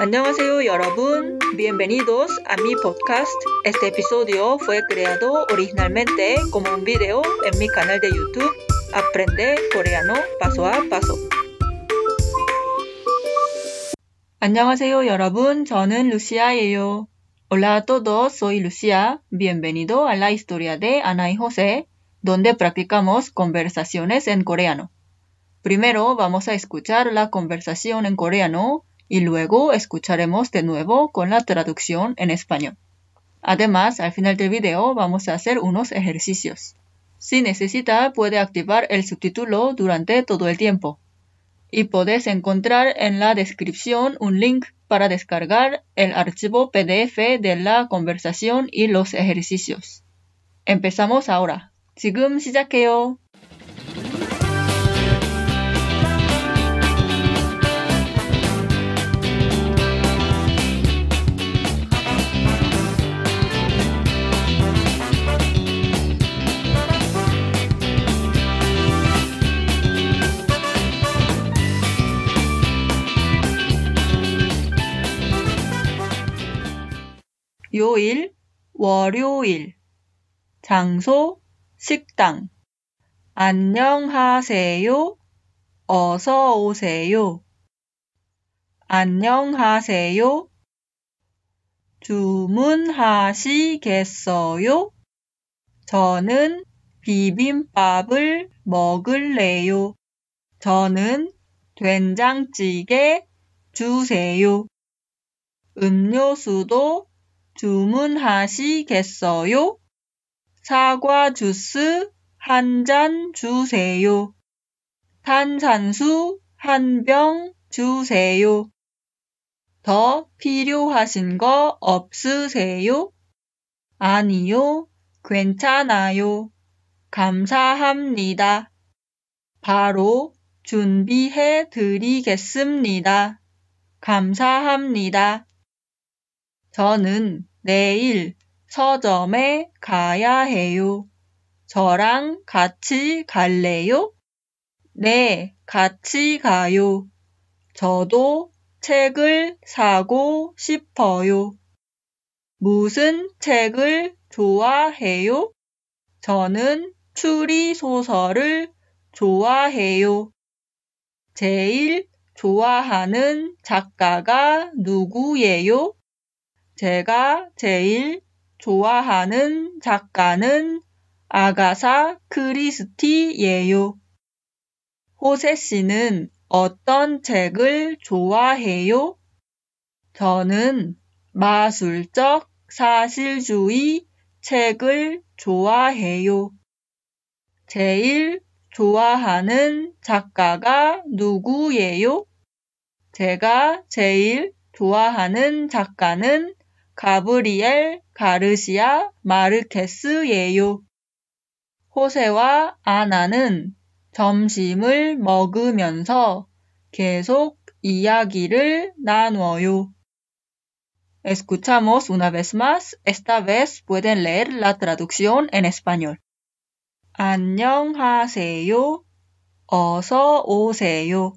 An녕하세요, 여러분. Bienvenidos a mi podcast. Este episodio fue creado originalmente como un video en mi canal de YouTube Aprende Coreano Paso a Paso. 안녕하세요, 여러분. 저는 루시아예요. Hola a todos, soy Lucia. Bienvenido a la historia de Ana y José, donde practicamos conversaciones en coreano. Primero vamos a escuchar la conversación en coreano y luego escucharemos de nuevo con la traducción en español. Además, al final del video vamos a hacer unos ejercicios. Si necesita, puede activar el subtítulo durante todo el tiempo. Y podés encontrar en la descripción un link para descargar el archivo PDF de la conversación y los ejercicios. Empezamos ahora. 지금 시작해요. 요일, 월요일. 장소, 식당. 안녕하세요. 어서 오세요. 안녕하세요. 주문하시겠어요? 저는 비빔밥을 먹을래요. 저는 된장찌개 주세요. 음료수도 주문하시겠어요? 사과 주스 한 잔 주세요. 탄산수 한 병 주세요. 더 필요하신 거 없으세요? 아니요, 괜찮아요. 감사합니다. 바로 준비해 드리겠습니다. 감사합니다. 저는 내일 서점에 가야 해요. 저랑 같이 갈래요? 네, 같이 가요. 저도 책을 사고 싶어요. 무슨 책을 좋아해요? 저는 추리소설을 좋아해요. 제일 좋아하는 작가가 누구예요? 제가 제일 좋아하는 작가는 아가사 크리스티예요. 호세 씨는 어떤 책을 좋아해요? 저는 마술적 사실주의 책을 좋아해요. 제일 좋아하는 작가가 누구예요? 제가 제일 좋아하는 작가는 가브리엘 가르시아 마르케스예요. 호세와 아나는 점심을 먹으면서 계속 이야기를 나눠요. Escuchamos una vez más. Esta vez pueden leer la traducción en español. 안녕하세요. 어서 오세요.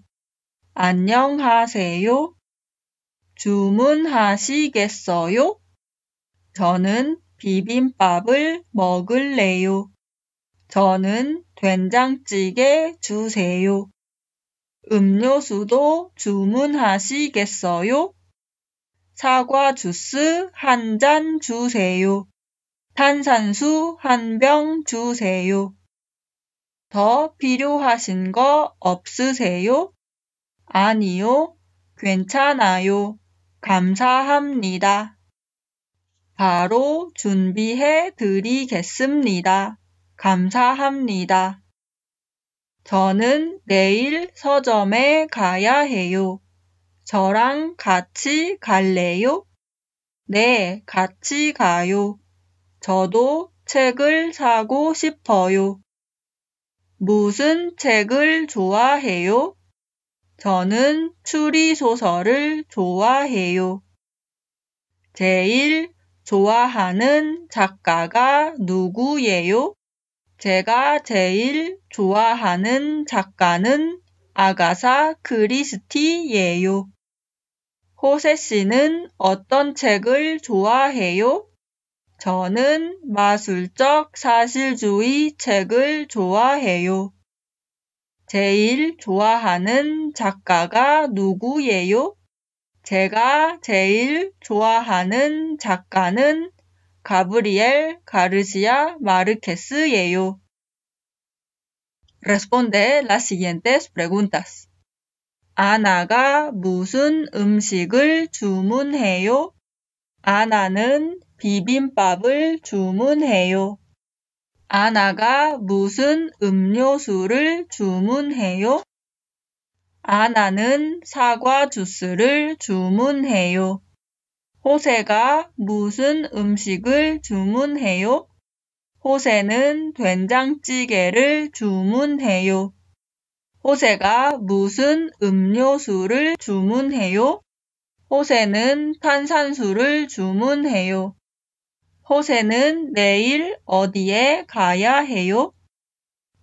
안녕하세요. 주문하시겠어요? 저는 비빔밥을 먹을래요. 저는 된장찌개 주세요. 음료수도 주문하시겠어요? 사과 주스 한 잔 주세요. 탄산수 한 병 주세요. 더 필요하신 거 없으세요? 아니요, 괜찮아요. 감사합니다. 바로 준비해 드리겠습니다. 감사합니다. 저는 내일 서점에 가야 해요. 저랑 같이 갈래요? 네, 같이 가요. 저도 책을 사고 싶어요. 무슨 책을 좋아해요? 저는 추리소설을 좋아해요. 제일 좋아하는 작가가 누구예요? 제가 제일 좋아하는 작가는 아가사 크리스티예요. 호세 씨는 어떤 책을 좋아해요? 저는 마술적 사실주의 책을 좋아해요. 제일 좋아하는 작가가 누구예요? 제가 제일 좋아하는 작가는 가브리엘 가르시아 마르케스예요. Responde las siguientes preguntas. 아나가 무슨 음식을 주문해요? 아나는 비빔밥을 주문해요. 아나가 무슨 음료수를 주문해요? 아나는 사과 주스를 주문해요. 호세가 무슨 음식을 주문해요? 호세는 된장찌개를 주문해요. 호세가 무슨 음료수를 주문해요? 호세는 탄산수를 주문해요. 호세는 내일 어디에 가야 해요?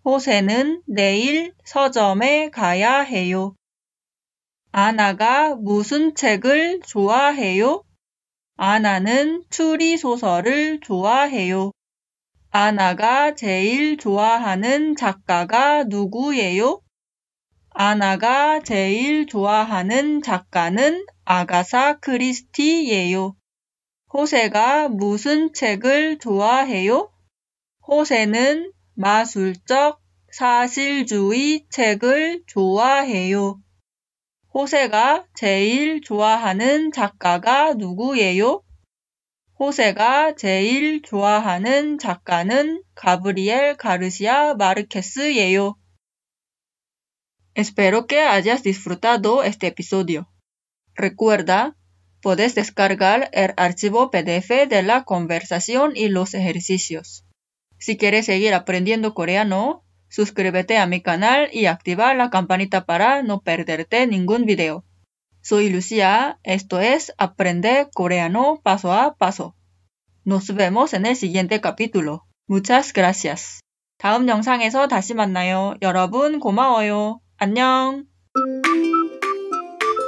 호세는 내일 서점에 가야 해요. 아나가 무슨 책을 좋아해요? 아나는 추리소설을 좋아해요. 아나가 제일 좋아하는 작가가 누구예요? 아나가 제일 좋아하는 작가는 아가사 크리스티예요. 호세가 무슨 책을 좋아해요? 호세는 마술적 사실주의 책을 좋아해요. 호세가 제일 좋아하는 작가가 누구예요? 호세가 제일 좋아하는 작가는 가브리엘 가르시아 마르케스예요. Espero que hayas disfrutado este episodio. Recuerda puedes descargar el archivo PDF de la conversación y los ejercicios. Si quieres seguir aprendiendo coreano, suscríbete a mi canal y activa la campanita para no perderte ningún video. Soy Lucia, esto es Aprende Coreano Paso a Paso. Nos vemos en el siguiente capítulo. Muchas gracias. 다음 영상에서 다시 만나요. 여러분 고마워요. 안녕.